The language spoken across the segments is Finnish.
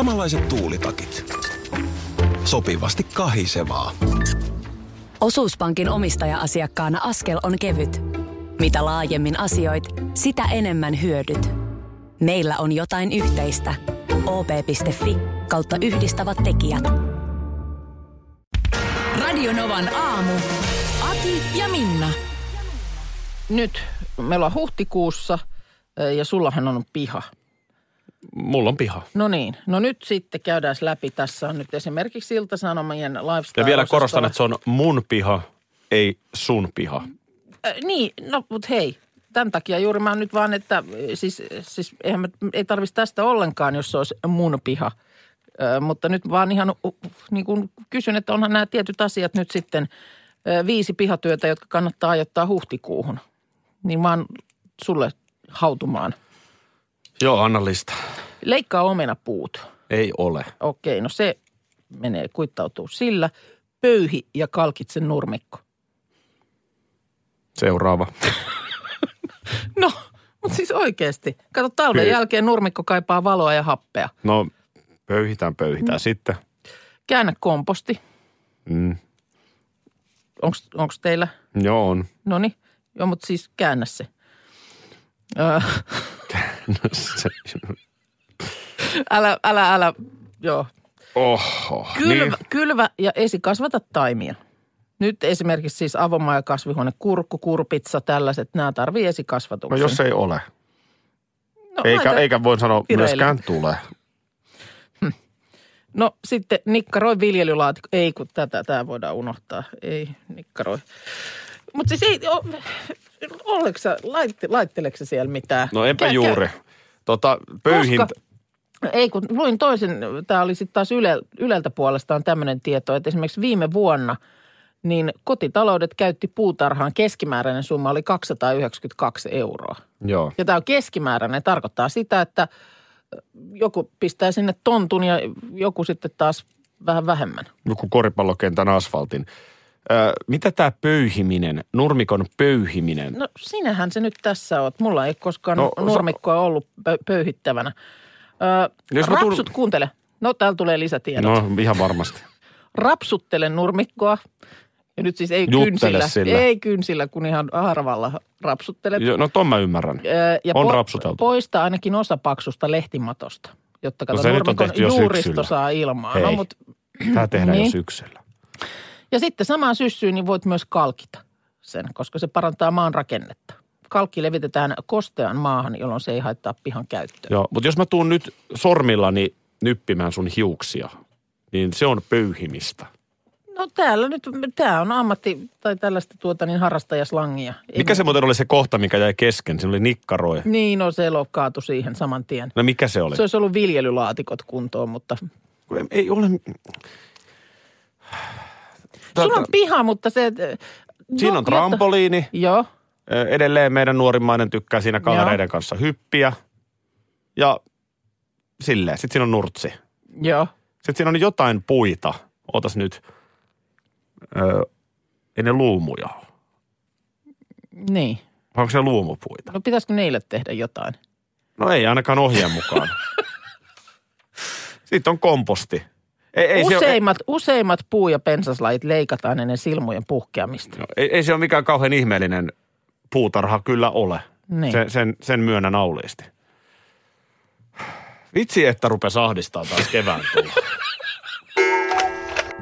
Samanlaiset tuulitakit. Sopivasti kahisevaa. Osuuspankin omistaja-asiakkaana askel on kevyt. Mitä laajemmin asioit, sitä enemmän hyödyt. Meillä on jotain yhteistä. op.fi kautta yhdistävät tekijät. Radionovan aamu. Ati ja Minna. Nyt meillä on huhtikuussa ö, ja sullahan on piha. Mulla on piha. No niin, no nyt sitten käydään läpi. Tässä on nyt esimerkiksi Ilta-Sanomien lifestyle Ja vielä korostan, että se on mun piha, ei sun piha. Äh, niin, no mutta hei, tämän takia juuri mä nyt vaan, että äh, siis, siis eihän mä, ei tarvitsisi tästä ollenkaan, jos se olisi mun piha. Ö, mutta nyt vaan ihan uh, niin kuin kysyn, että onhan nämä tietyt asiat nyt sitten ö, viisi pihatyötä, jotka kannattaa ajoittaa huhtikuuhun. Niin vaan sulle hautumaan. Joo, anna lista. Leikkaa omenapuut. Ei ole. Okei, no se menee, kuittautuu sillä. Pöyhi ja kalkitse nurmikko. Seuraava. No, mutta siis oikeasti. Kato, talven Kyllä. jälkeen nurmikko kaipaa valoa ja happea. No, pöyhitään, pöyhitään mm. sitten. Käännä komposti. Mm. Onko teillä? Joo, on. No niin. Joo, mutta siis käännä se. Öö, Se- älä, älä, älä. Joo. Oho. Kylvä, Niin. kylvä ja esikasvata taimia. Nyt esimerkiksi siis avomaa ja kasvihuone, kurkku, kurpitsa, tällaiset, nämä tarvii No esikasvatuksen. jos ei ole. no, Eikä, eikä voi sanoa vireille. myöskään tule. No sitten nikkaroi viljelylaatikko. Ei kun tätä, tämä voidaan unohtaa. Ei nikkaroi. Mutta siis ei, o, olleko sä, laitte, siellä mitään? No enpä Kä- kä- juuri. Tota, pöyhintä. Koska- Ei kun luin toisen, tämä oli sitten taas Yle, Yleltä puolestaan tämmöinen tieto, että esimerkiksi viime vuonna niin kotitaloudet käytti puutarhaan keskimääräinen summa oli 292 euroa. Joo. Ja tämä on keskimääräinen, tarkoittaa sitä, että joku pistää sinne tontun ja joku sitten taas vähän vähemmän. Joku koripallokentän asfaltin. Ö, mitä tämä pöyhiminen, nurmikon pöyhiminen? No sinähän se nyt tässä oot. Mulla ei koskaan No, no, nurmikkoa ollut pö- pöyhittävänä. Jos mä rapsut, tuun- kuuntele. No täällä tulee lisätiedot. No. No ihan varmasti. Rapsuttele nurmikkoa. Ja nyt siis ei Juttele kynsillä. sillä. Ei kynsillä, kun ihan harvalla rapsuttelet. Jo, no ton mä ymmärrän. Öö, ja On rapsuteltu. Poista ainakin osa paksusta lehtimatosta, jotta kato, se nyt on nurmikon jo juuristo saa ilmaa. Hei. No, mut, Tää tehdään jo Niin. syksyllä. Ja sitten samaan syssyyn niin voit myös kalkita sen, koska se parantaa maan rakennetta. Kalkki levitetään kosteaan maahan, jolloin se ei haittaa pihan käyttöä. Joo, mutta jos mä tuun nyt sormillani nyppimään sun hiuksia, niin se on pöyhimistä. No täällä nyt, tämä on ammatti tai tällaista tuota niin harrastajaslangia. Mikä se muuten oli se kohta, mikä jäi kesken? Siinä oli nikkaroi. Niin, no se kaatui siihen saman tien. No mikä se oli? Se olisi ollut viljelylaatikot kuntoon, mutta... Ei ole... Sulla on piha, mutta se... Siinä on trampoliini. Joo, Edelleen meidän nuorimmainen tykkää siinä kavereiden kanssa hyppiä. Ja silleen. Sitten siinä on nurtsi. joo. Sitten siinä on jotain puita. Ootas nyt. Öö, ei ne luumuja ole. Niin. Vai Onko se luumupuita? No pitäisikö neille tehdä jotain? No ei ainakaan ohjeen mukaan. Sitten on komposti. Ei, ei, se ole, useimmat, useimmat puu- ja pensaslajit leikataan ennen silmujen puhkeamista. no, ei, ei se ole mikään kauhean ihmeellinen puutarha kyllä ole. Niin. Sen, sen, sen myönnän auliisti. Vitsi, että rupesi ahdistaa taas kevään tulla.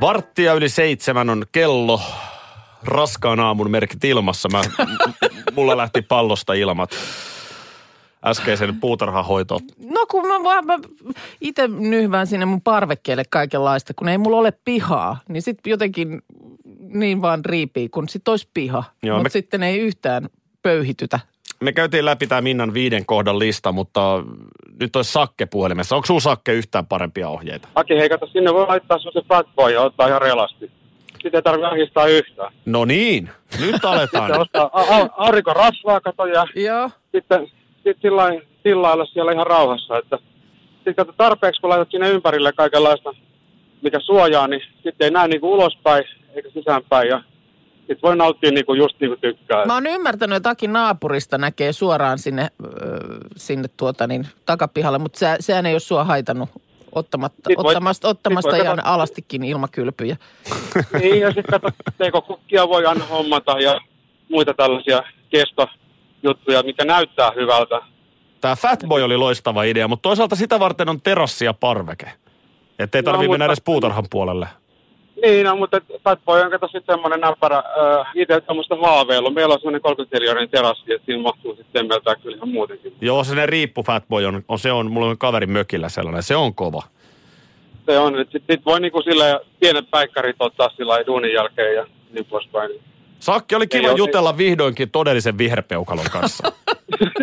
Varttia yli seitsemän on kello. Raskaan aamun merkit ilmassa. Mä, mulla lähti pallosta ilmat äskeisen puutarhahoito. No kun mä, vaan- mä itse nyhvään sinne mun parvekkeelle kaikenlaista, kun ei mulla ole pihaa, niin sitten jotenkin niin vaan riipii, kun sit olisi piha. Mutta me- sitten ei yhtään pöyhitytä. Me käytiin läpi tämä Minnan viiden kohdan lista, mutta nyt olisi Sakke puhelimessa. Onko sinulla Sakke yhtään parempia ohjeita? Aki, hei kato, sinne voi laittaa semmoisen fat boy ja ottaa ihan relasti. Sitten ei tarvitse ahdistaa yhtään. No niin, nyt aletaan. Sitten ostaa a- a- aurinkorasvaa, kato, ja Joo. sitten sit sillä lailla- sillä lailla siellä ihan rauhassa. Että sitten kato tarpeeksi, kun laitat sinne ympärille kaikenlaista, mikä suojaa, niin sitten ei näe niinku ulospäin eikä sisäänpäin. Ja sitten voi nauttia niinku just niin kuin tykkää. Mä oon ymmärtänyt, että Akin naapurista näkee suoraan sinne, ö, sinne tuota niin, takapihalle, mutta se, sehän ei ole sua haitannut Ottamatta, Sit voi- ottamasta, ottamasta sit ihan katsoa- alastikin ilmakylpyjä. Niin, ja sitten kato, teekokukkia voi aina hommata ja muita tällaisia kestojuttuja, mikä näyttää hyvältä. Tämä Fatboy oli loistava idea, mutta toisaalta sitä varten on terassi ja parveke. Että ei No, tarvitse mennä mutta- edes puutarhan puolelle. Niin, no, mutta Fatboy on kato sitten semmoinen näppärä, äh, itse tämmöistä haaveilua. Meillä on semmoinen 34 terassi, että siinä mahtuu sitten temmeltää kyllä ihan muutenkin. Joo, se ne riippu Fatboy on, on, se on, mulla on kaverin mökillä sellainen, se on kova. Se on, että sitten sit voi niinku sillä pienet päikkarit ottaa sillä duunin jälkeen ja niin poispäin. Sakki, oli kiva Ei jutella vihdoinkin todellisen viherpeukalon kanssa.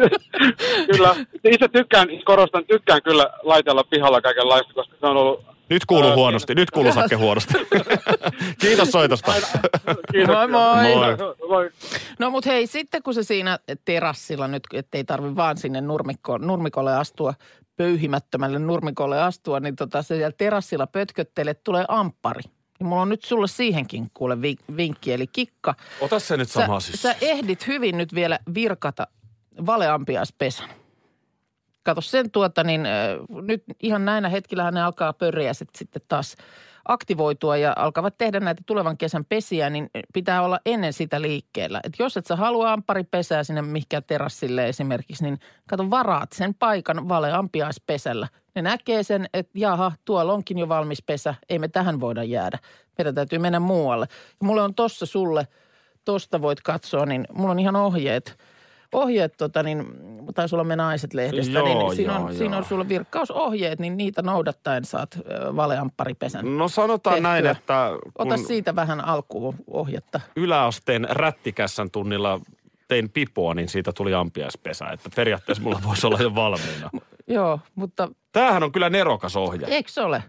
kyllä, itse tykkään, korostan, tykkään kyllä laitella pihalla kaikenlaista, koska se on ollut... Nyt kuuluu Ää, huonosti, nyt kuuluu Sakke huonosti. Kiitos soitosta. Kiitoksia. Moi moi. moi. No mut hei, sitten kun se siinä terassilla nyt, ettei tarvi vaan sinne nurmikko, nurmikolle astua, pöyhimättömälle nurmikolle astua, niin tota se siellä terassilla pötköttelet, tulee amppari. Niin mulla on nyt sulle siihenkin kuule vi- vinkki, eli kikka. Ota se nyt Sä, sama siis. sä ehdit hyvin nyt vielä virkata valeampiaispesän. Kato sen tuota, niin äh, nyt ihan näinä hetkillähän ne alkaa pörjäiset sitten taas aktivoitua ja alkavat tehdä näitä tulevan kesän pesiä, niin pitää olla ennen sitä liikkeellä. Et jos et sä halua amparipesää sinne mihinkään terassille esimerkiksi, niin kato varaat sen paikan valeampiaispesällä. Ne näkee sen, että jaha, tuolla onkin jo valmis pesä, ei me tähän voida jäädä. Meidän täytyy mennä muualle. Ja mulle on tossa sulle, tosta voit katsoa, niin mulla on ihan ohjeet. Ohjeet, tota, niin, taisi olla me naiset lehdestä, Joo, niin siinä, joo, on, siinä on joo. sulle virkkausohjeet, niin niitä noudattaen saat valeampparipesän. No sanotaan tehtyä. näin, että Ota siitä vähän alkuun ohjetta. yläasteen rättikässän tunnilla tein pipoa, niin siitä tuli ampiaispesä. Että periaatteessa mulla voisi olla jo valmiina. Joo, mutta Tämähän on kyllä nerokas ohje. eikö se ole?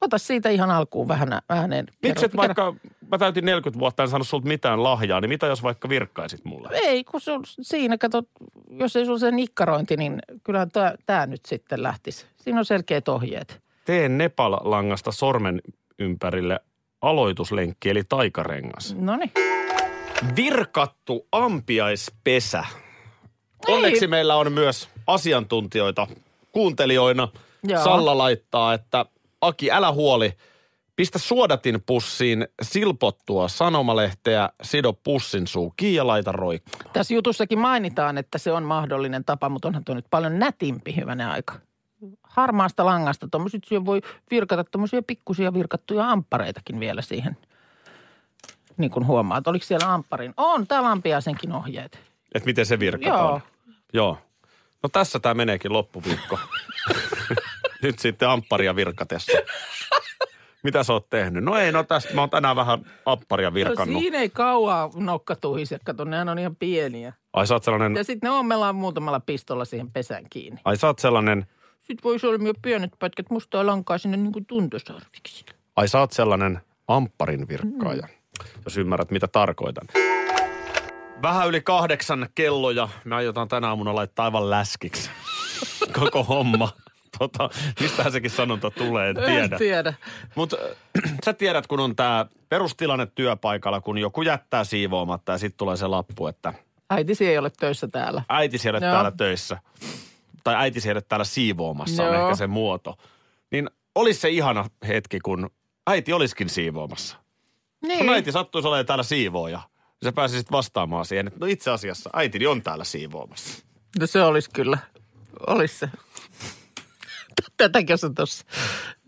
Ota siitä ihan alkuun vähän ääneen. Miksi et vaikka, mä täytin 40 vuotta, en saanut sulta mitään lahjaa, niin mitä jos vaikka virkkaisit mulle? Ei, kun sul, siinä kato, jos ei sulla se nikkarointi, niin kyllähän tämä nyt sitten lähtisi. Siinä on selkeät ohjeet. Tee Nepal-langasta sormen ympärille aloituslenkki, eli taikarengas. No niin. Virkattu ampiaispesä. Onneksi meillä on myös asiantuntijoita kuuntelijoina. Joo. Salla laittaa, että Aki, älä huoli. Pistä suodatin pussiin silpottua sanomalehteä, sido pussin suu kiinni ja laita roikkumaan. Tässä jutussakin mainitaan, että se on mahdollinen tapa, mutta onhan tuo nyt paljon nätimpi hyvänen aika. Harmaasta langasta tuommoiset voi virkata tuommoisia pikkusia virkattuja amppareitakin vielä siihen. Niin kuin huomaat, oliko siellä ampparin? On, täällä ampiaisenkin ohjeet. Että miten se virkataan. Joo. Joo. No tässä tämä meneekin loppuviikko. Nyt sitten ampparia virkatessa. Mitä sä oot tehnyt? No ei, no tästä mä oon tänään vähän ampparia No virkannut. siinä ei kauaa nokka tuhise, kato, nehän on ihan pieniä. Ai sä oot sellainen, Ja sitten ne ommellaan muutamalla pistolla siihen pesään kiinni. ai sä oot sellainen, Sitten voi solmia pienet pätkät mustaa lankaa sinne niin kuin tuntosarviksi. ai sä oot sellainen ampparin virkkaaja. Jos ymmärrät, mitä tarkoitan. Vähän yli kahdeksan kello ja me aiotaan tänä aamuna laittaa aivan läskiksi. Koko homma. Tota, mistähän sekin sanonta tulee, en tiedä. En tiedä. Mutta sä tiedät, kun on tämä perustilanne työpaikalla, kun joku jättää siivoamatta ja sitten tulee se lappu, että Äitisi ei ole töissä täällä. äiti siellä Joo. täällä töissä. Tai äiti siellä täällä siivoamassa on Joo. ehkä se muoto. Niin olisi se ihana hetki, kun äiti olisikin siivoamassa. Niin. Kun äiti sattuisi olemaan täällä siivooja, niin sä pääsisit vastaamaan siihen, että no itse asiassa äitini on täällä siivoamassa. No se olisi kyllä. Olisi se. Tätäkin sä tuossa.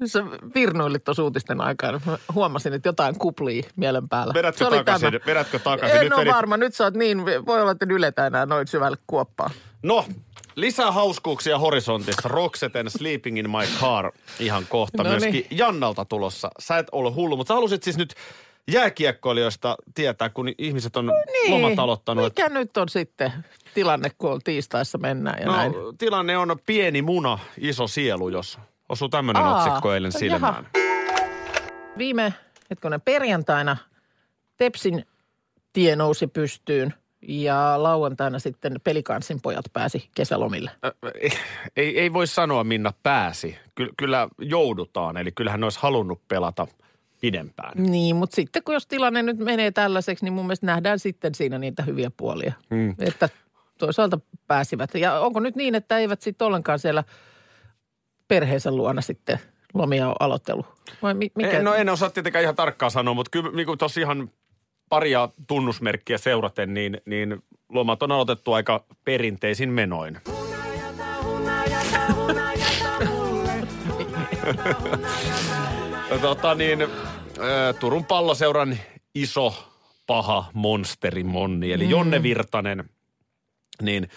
Sä virnuilit tuossa uutisten aikaan. Mä huomasin, että jotain kuplii mielen päällä. Vedätkö takaisin? tämä. Vedätkö takaisin? En Nyt ole vedit- varma. Nyt sä oot niin, voi olla, että yletään enää noin syvälle kuoppaan. No, lisää hauskuuksia horisontissa. Roxeten Sleeping in my car ihan kohta. No Myöskin niin. Jannalta tulossa. Sä et ole hullu, mutta sä halusit siis nyt jääkiekkoilijoista tietää, kun ihmiset on lomat aloittanut. että- Niin. Mikä nyt on sitten tilanne, kun on tiistaissa mennään ja No, näin? tilanne on pieni muna, iso sielu, jos osuu tämmöinen Aa, otsikko eilen jaha. silmään. Viime, hetkonen, perjantaina Tepsin tie nousi pystyyn ja lauantaina sitten Pelikansin pojat pääsi kesälomille. Ö, Ei, ei voi sanoa, Minna pääsi. Ky- kyllä joudutaan, eli kyllähän ne olisi halunnut pelata pidempään. Niin, mutta sitten kun jos tilanne nyt menee tällaiseksi, niin mun mielestä nähdään sitten siinä niitä hyviä puolia. Mm. Että toisaalta pääsivät. Ja onko nyt niin, että eivät sitten ollenkaan siellä perheensä luona sitten lomia on aloitellut? Vai mi- mikä? En, no en osaa tietenkään ihan tarkkaan sanoa, mutta kyllä niin tuossa ihan paria tunnusmerkkiä seuraten, niin, niin lomat on aloitettu aika perinteisin menoin. tota niin, Turun palloseuran iso paha monsteri Monni, eli Jonne Virtanen, niin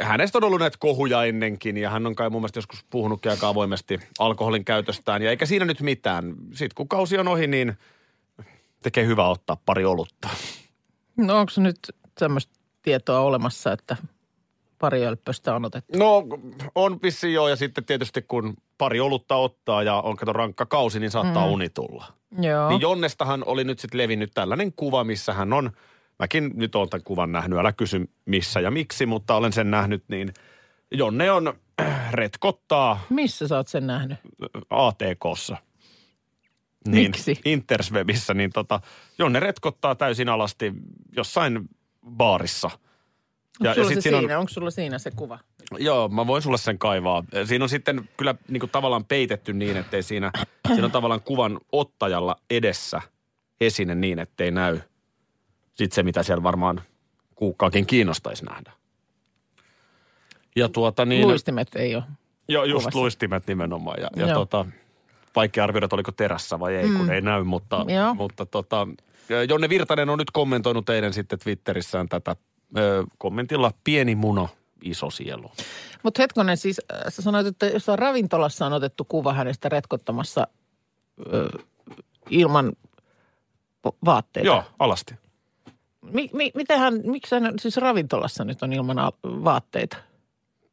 hänestä on ollut näitä kohuja ennenkin ja hän on kai mun mielestä joskus puhunutkin aika avoimesti alkoholin käytöstään ja eikä siinä nyt mitään. Sitten kun kausi on ohi, niin tekee hyvä ottaa pari olutta. No onko nyt semmoista tietoa olemassa, että pari ölppöstä on otettu? No on vissiin joo ja sitten tietysti kun pari olutta ottaa ja on kato rankka kausi, niin saattaa mm. uni tulla. Joo. Niin Jonnestahan oli nyt sitten levinnyt tällainen kuva, missä hän on, mäkin nyt olen tämän kuvan nähnyt, älä kysy missä ja miksi, mutta olen sen nähnyt, niin Jonne on retkottaa Missä sä oot sen nähnyt? ATKssa. Niin, Miksi? Interswebissä, niin tota, Jonne retkottaa täysin alasti jossain baarissa. Onko sulla, sit se siinä on-? Onko sulla siinä se kuva? Joo, mä voin sulle sen kaivaa. Siinä on sitten kyllä niin kuin tavallaan peitetty niin, ettei siinä, siinä on tavallaan kuvan ottajalla edessä esine niin, ettei näy sitten se, mitä siellä varmaan kuukkaakin kiinnostaisi nähdä. Ja tuota niin... Luistimet ei ole. Joo, just kuvassa. luistimet nimenomaan. Ja, ja Joo. tota, vaikea arvioida, että oliko terässä vai ei, mm. kun ei näy, mutta, Joo. mutta tota, Jonne Virtanen on nyt kommentoinut teidän sitten Twitterissään tätä ö, kommentilla pieni muno, iso sielu. Mutta hetkonen siis, äh, sä sanoit, että jossain ravintolassa on otettu kuva hänestä retkottamassa ö, ilman po- vaatteita. Joo, alasti. Mi, mi, miten hän, miksi hän siis ravintolassa nyt on ilman al- vaatteita?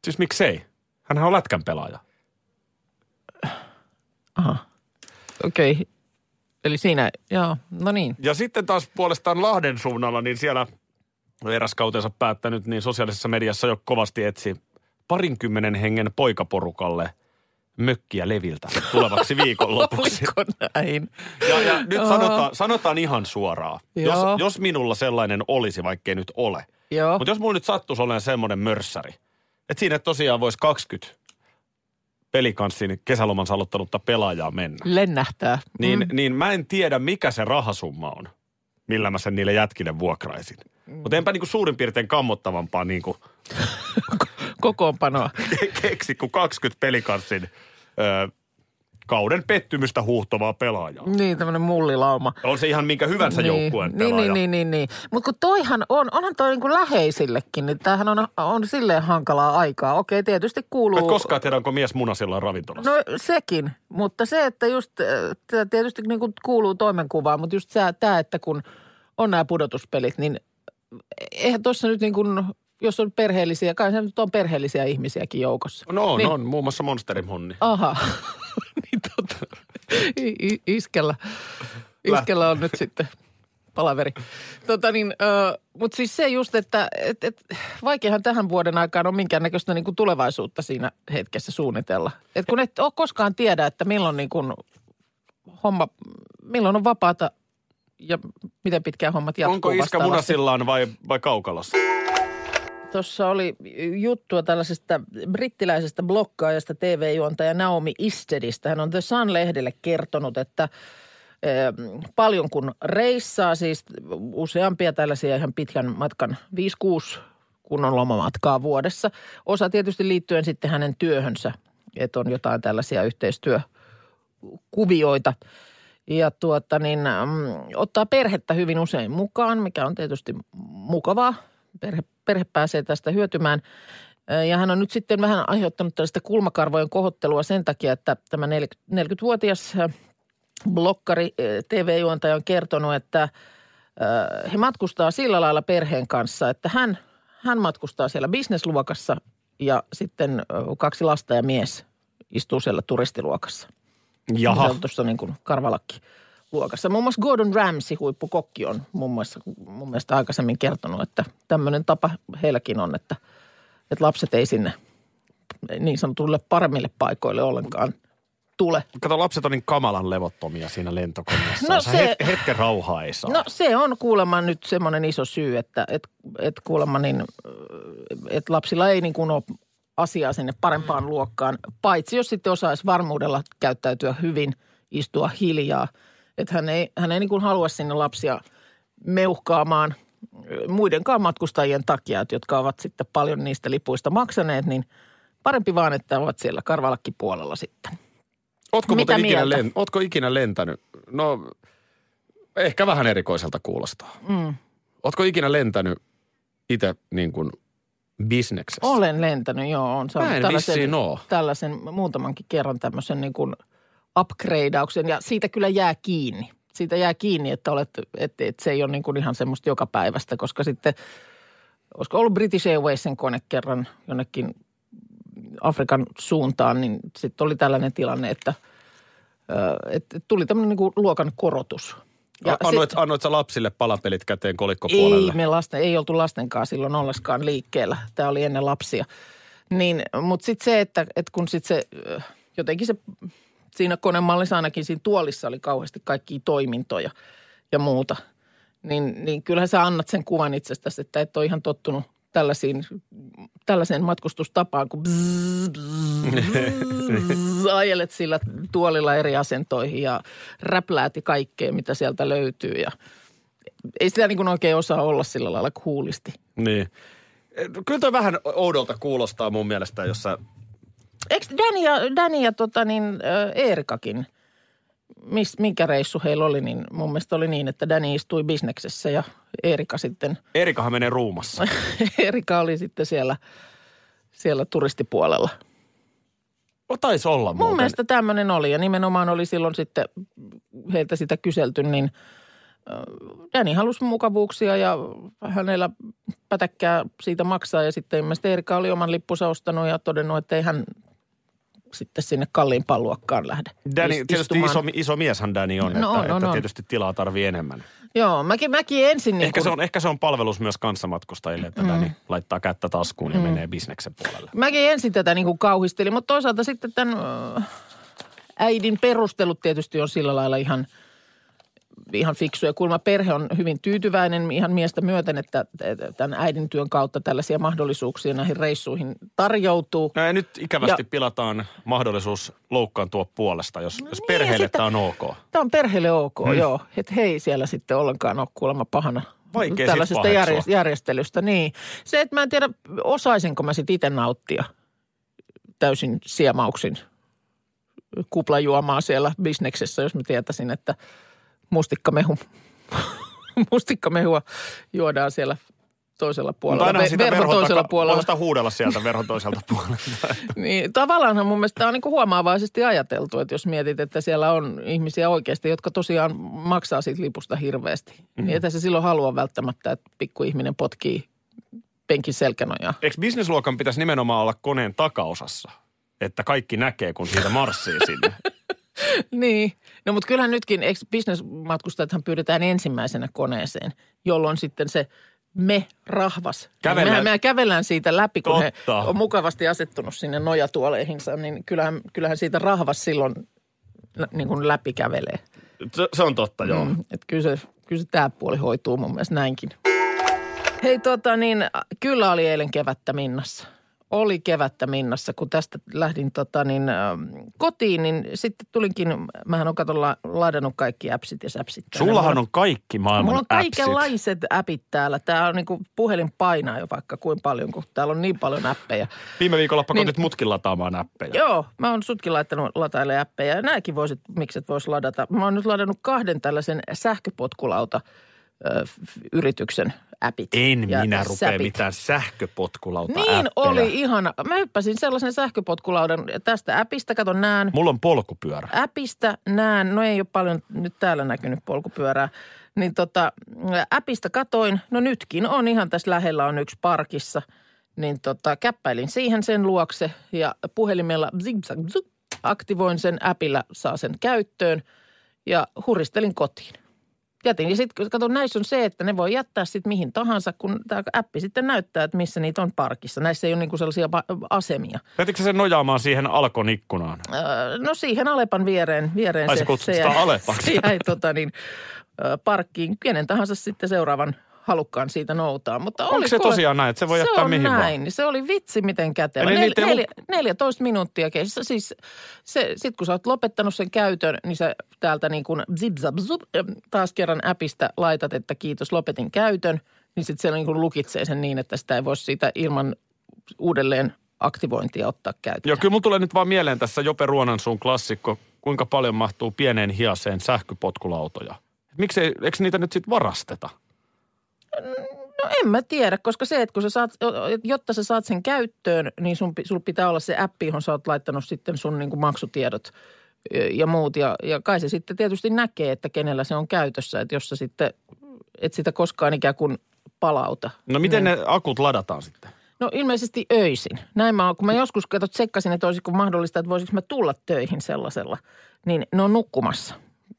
Siis miksei? Hänhän on lätkän pelaaja. Aha, okei. Okay. Eli siinä, joo, no niin. Ja sitten taas puolestaan Lahden suunnalla, niin siellä eräs kautensa päättänyt, niin sosiaalisessa mediassa jo kovasti etsi parinkymmenen hengen poikaporukalle mökkiä leviltä tulevaksi viikonlopuksi. Oliko näin? Ja, ja nyt Joo. sanotaan, sanotaan ihan suoraan. Jos, Joo. jos minulla sellainen olisi, vaikkei nyt ole. Mutta jos mulla nyt sattuisi olemaan semmoinen mörssäri, että siinä tosiaan voisi 20 pelikanssin kesälomansa aloittanutta pelaajaa mennä. lennähtää. Niin, mm. niin mä en tiedä, mikä se rahasumma on, millä mä sen niille jätkille vuokraisin. Mm. Mutta enpä niinku suurin piirtein kammottavampaa niinku Kokoonpanoa. ke- keksi kuin 20 pelikanssin ö, kauden pettymystä huuhtovaa pelaajaa. Niin, tämmöinen mullilauma. On se ihan minkä hyvänsä niin, joukkueen niin, pelaaja. niin, niin, niin, niin. Mutta kun toihan on, onhan toi niinku läheisillekin, niin tämähän on, on silleen hankalaa aikaa. Okei, tietysti kuuluu... Et koskaan tiedä, onko mies munasilla ravintolassa. No sekin, mutta se, että just, äh, tietysti niin kuin kuuluu toimenkuvaan, mutta just tämä, että kun on nämä pudotuspelit, niin eihän tuossa nyt niin kuin, jos on perheellisiä, kai se nyt on perheellisiä ihmisiäkin joukossa. No on, niin. on. Muun muassa Monsterin honni. Aha, niin tota, i- iskellä, iskellä on nyt sitten palaveri. Tota niin, mutta siis se just, että et, et, vaikeahan tähän vuoden aikaan on minkäännäköistä niin kuin tulevaisuutta siinä hetkessä suunnitella. Et kun et ole koskaan tiedä, että milloin niin kuin homma, milloin on vapaata ja miten pitkään hommat jatkuu Onko iskä munasillaan vai, vai kaukalossa? Tuossa oli juttua tällaisesta brittiläisestä blokkaajasta, TV-juontaja Naomi Istedistä. Hän on The Sun-lehdelle kertonut, että eh, paljon kun reissaa, siis useampia tällaisia ihan pitkän matkan, 5-6 kunnon lomamatkaa vuodessa. Osa tietysti liittyen sitten hänen työhönsä, että on jotain tällaisia yhteistyökuvioita. Ja tuota niin, ottaa perhettä hyvin usein mukaan, mikä on tietysti mukavaa. Perhe, perhe pääsee tästä hyötymään. Ja hän on nyt sitten vähän aiheuttanut tällaista kulmakarvojen kohottelua sen takia, että tämä 40 40-vuotias ö, blokkari, TV-juontaja on kertonut, että he matkustaa sillä lailla perheen kanssa, että hän, hän matkustaa siellä bisnesluokassa ja sitten kaksi lasta ja mies istuu siellä turistiluokassa. Jaha. Se on tuossa niin kuin karvalakki luokassa. Muun muassa Gordon Ramsay, huippukokki, on muun muassa mun mielestä aikaisemmin kertonut, että tämmöinen tapa heilläkin on, että, että lapset ei sinne niin sanotulle paremmille paikoille ollenkaan tule. Kato, lapset on niin kamalan levottomia siinä lentokoneessa. No se- se... Het, hetken rauhaa ei saa. No se on kuulemma nyt semmoinen iso syy, että et, et kuulemma niin, että lapsilla ei niin kuin ole asiaa sinne parempaan luokkaan, paitsi jos sitten osaisi varmuudella käyttäytyä hyvin, istua hiljaa. Että hän ei, hän ei niin kuin halua sinne lapsia meuhkaamaan muidenkaan matkustajien takia, että jotka ovat sitten paljon niistä lipuista maksaneet, niin parempi vaan, että ovat siellä karvalakkipuolella sitten. Ootko, Mitä muuten ikinä, len, ootko ikinä lentänyt? No, ehkä vähän erikoiselta kuulostaa. Mm. Ootko ikinä lentänyt itse niin kuin bisneksessä? Olen lentänyt, joo. On saanut Mä en tällaisen, oo. tällaisen muutamankin kerran tämmöisen niin kuin upgradeauksen ja siitä kyllä jää kiinni. Siitä jää kiinni, että, olet, että, että se ei ole niin kuin ihan semmoista joka päivästä, koska sitten, olisiko ollut British Airwaysin kone kerran jonnekin Afrikan suuntaan, niin sitten oli tällainen tilanne, että, että tuli tämmöinen niin kuin luokan korotus. Ja annoit, sit- annoit sä lapsille palapelit käteen kolikkopuolelle? ei, me lasten, ei oltu lastenkaan silloin ollenkaan liikkeellä. Tämä oli ennen lapsia. Niin, mutta sitten se, että, että kun sitten se, jotenkin se, siinä konemallissa ainakin siinä tuolissa oli kauheasti kaikkia toimintoja ja muuta. Niin, niin kyllähän sä annat sen kuvan itsestäsi, että et ole ihan tottunut tällaisiin, tällaiseen matkustustapaan, kun bzzz, bzzz, bzzz, ajelet sillä tuolilla eri asentoihin ja räpläät ja kaikkea, mitä sieltä löytyy. Ja ei sitä niin kuin oikein osaa olla sillä lailla kuulisti. Niin. Kyllä toi vähän oudolta kuulostaa mun mielestä, jos sä... Eikö Dani ja, Dani ja tota niin, Eerikakin, mis, minkä reissu heillä oli, niin mun mielestä oli niin, että Dani istui bisneksessä ja Eerika sitten, Erikahan menee ruumassa. Eerika oli sitten siellä, siellä turistipuolella. O, taisi olla Mun muuten. mielestä tämmöinen oli ja nimenomaan oli silloin sitten heiltä sitä kyselty, niin Dani halusi mukavuuksia ja hänellä pätäkkää siitä maksaa ja sitten ilmeisesti Erika oli oman lippunsa ostanut ja todennut, että ei hän sitten sinne kalliimpaan luokkaan lähde Danny, tietysti iso, iso mieshän Danny on, No että, on, on, että on. tietysti tilaa tarvii enemmän. Joo, mäkin, mäkin ensin niin Ehkä, kun, se on, ehkä se on palvelus myös kanssamatkustajille, että mm. Danny laittaa kättä taskuun ja mm. menee bisneksen puolelle. mäkin ensin tätä niin kuin kauhistelin, mutta toisaalta sitten tämän äidin perustelut tietysti on sillä lailla ihan, ihan fiksuja. Kulma perhe on hyvin tyytyväinen ihan miestä myöten, että tämän äidin työn kautta tällaisia mahdollisuuksia näihin reissuihin tarjoutuu. No ja nyt ikävästi Ja- pilataan mahdollisuus loukkaantua puolesta, jos, jos niin, perheelle ja sitä- tämä on ok. Tämä on perheelle ok, hmm. joo. Että hei siellä sitten ollenkaan ole kuulemma pahana Vaikea tällaisesta järjest- järjestelystä. Niin. Se, että mä en tiedä, osaisinko mä sitten itse nauttia täysin siemauksin kuplajuomaa siellä bisneksessä, jos mä tietäisin, että mustikkamehu, mustikkamehua juodaan siellä toisella puolella. Mutta aina Ve- sitä verhon verhon toisella taka- puolella. Voi huudella sieltä verhon toiselta puolelta. Niin, tavallaanhan mun mielestä tämä on niin huomaavaisesti ajateltu, että jos mietit, että siellä on ihmisiä oikeasti, jotka tosiaan maksaa siitä lipusta hirveästi. Mm-hmm. Niin että se silloin halua välttämättä, että pikkuihminen potkii penkin selkänojaa. Eikö bisnesluokan pitäisi nimenomaan olla koneen takaosassa? Että kaikki näkee, kun siitä marssii sinne. Niin, no mutta kyllähän nytkin, eikö bisnesmatkustajathan pyydetään ensimmäisenä koneeseen, jolloin sitten se me rahvas. Kävellään- Mehän, mehän kävellään siitä läpi, kun Totta. he on mukavasti asettunut sinne nojatuoleihinsa, niin kyllähän, kyllähän siitä rahvas silloin niin kuin läpi kävelee. Se, se on totta, joo. Mm, että kyllä se, kyllä se tämä puoli hoituu mun mielestä näinkin. Hei tota niin, kyllä oli eilen kevättä Minnassa. Oli kevättä Minnassa, kun tästä lähdin tota niin, ähm, kotiin, niin sitten tulinkin, mähän on kato la, ladannut kaikki appsit ja säpsit. Sullahan Mulla- on kaikki maailman Mulla on appsit. kaikenlaiset appit täällä. Tämä on niin kuin puhelin painaa jo vaikka kuin paljon, kun täällä on niin paljon appeja. Viime viikolla pakotit Niin- mutkin lataamaan appeja. Joo, mä oon sutkin laittanut lataille appeja ja nämäkin voisit, miksi et vois ladata. Mä oon nyt ladannut kahden tällaisen sähköpotkulauta ö, yrityksen appit. En ja minä rupea säpit. mitään sähköpotkulauta Niin appeja. oli ihana. Mä hyppäsin sellaisen sähköpotkulaudan tästä appista, kato näen. Mulla on polkupyörä. Appista näen, no ei ole paljon nyt täällä näkynyt polkupyörää, niin tota, appista katoin, no nytkin on ihan tässä lähellä on yksi parkissa, niin tota, käppäilin siihen sen luokse ja puhelimella zigzag, aktivoin sen appilla, saa sen käyttöön ja huristelin kotiin. Jätin. Ja sitten kato, näissä on se, että ne voi jättää sitten mihin tahansa, kun tämä appi sitten näyttää, että missä niitä on parkissa. Näissä ei ole niinku sellaisia asemia. Jätitkö sen nojaamaan siihen Alkon ikkunaan? Öö, no siihen Alepan viereen, viereen Ai se, kutsut se sitä jäi, Alepaksi? se jäi tota niin, parkkiin kenen tahansa sitten seuraavan halukkaan siitä noutaa. Mutta Onko oli se kuule- tosiaan näin, että se voi jättää on mihin vaan? näin. Se oli vitsi miten kätevä. Eli Nel, niitä neljä, 14 minuuttia kesti. Siis se, sit kun sä oot lopettanut sen käytön, niin sä täältä niin kuin zip zap zup, taas kerran appista laitat, että kiitos lopetin käytön. Niin sitten se niin kuin lukitsee sen niin, että sitä ei voi siitä ilman uudelleen aktivointia ottaa käyttöön. Joo, kyllä mun tulee nyt vaan mieleen tässä Jope Ruonansuun klassikko, kuinka paljon mahtuu pieneen hiaseen sähköpotkulautoja. Miksi ei, eikö niitä nyt sitten varasteta? No en mä tiedä, koska se, että kun sä saat, jotta sä saat sen käyttöön, niin sun, sul pitää olla se appi, johon sä oot laittanut sitten sun niin kuin maksutiedot ja muut. Ja, ja kai se sitten tietysti näkee, että kenellä se on käytössä, että jos sä sitten, et sitä koskaan ikään kuin palauta. No miten ne akut ladataan sitten? No ilmeisesti öisin. Näin mä, kun mä joskus katsot, tsekkasin, että olisiko mahdollista, että voisiko mä tulla töihin sellaisella, niin ne on nukkumassa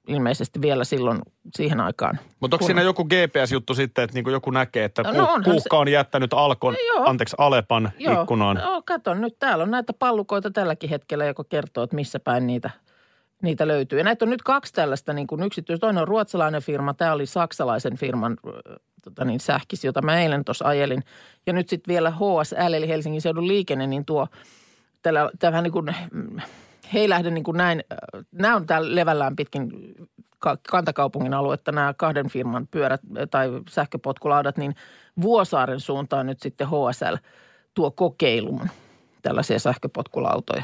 ilmeisesti vielä silloin siihen aikaan. Mutta onko Kun- siinä joku GPS-juttu sitten, että niinku joku näkee, että No, no kuukka on jättänyt Alkon, No joo. anteeksi Alepan ikkunaan? Joo, kato nyt täällä on näitä pallukoita tälläkin hetkellä, joka kertoo, että missä päin niitä, niitä löytyy. Ja näitä on nyt kaksi tällaista niin kuin yksityistä. Toinen on ruotsalainen firma, tämä oli saksalaisen firman tota niin, sähkis, jota mä eilen tuossa ajelin. Ja nyt sitten vielä HSL, eli Helsingin seudun liikenne, niin tuo tällä, tämä vähän niin kuin, mm, he ei lähde niin kuin näin, äh, nämä on täällä levällään pitkin ka- kantakaupungin aluetta nämä kahden firman pyörät äh, tai sähköpotkulaudat, niin Vuosaaren suuntaan nyt sitten HSL tuo kokeiluun tällaisia sähköpotkulautoja.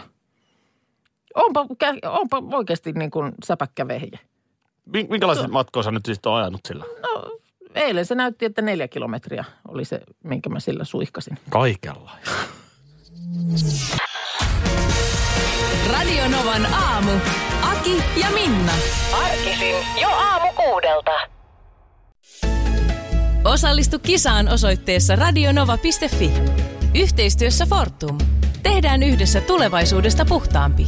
Onpa, onpa oikeasti niin kuin säpäkkä vehje. Min- Minkälaisia matkoja sä nyt siis oot ajanut sillä? No, eilen se näytti, että neljä kilometriä oli se, minkä mä sillä suihkasin. Kaikenlaista. Radio Novan aamu. Aki ja Minna. Arkisin jo aamu kuudelta. Osallistu kisaan osoitteessa radionova.fi. Yhteistyössä Fortum. Tehdään yhdessä tulevaisuudesta puhtaampi.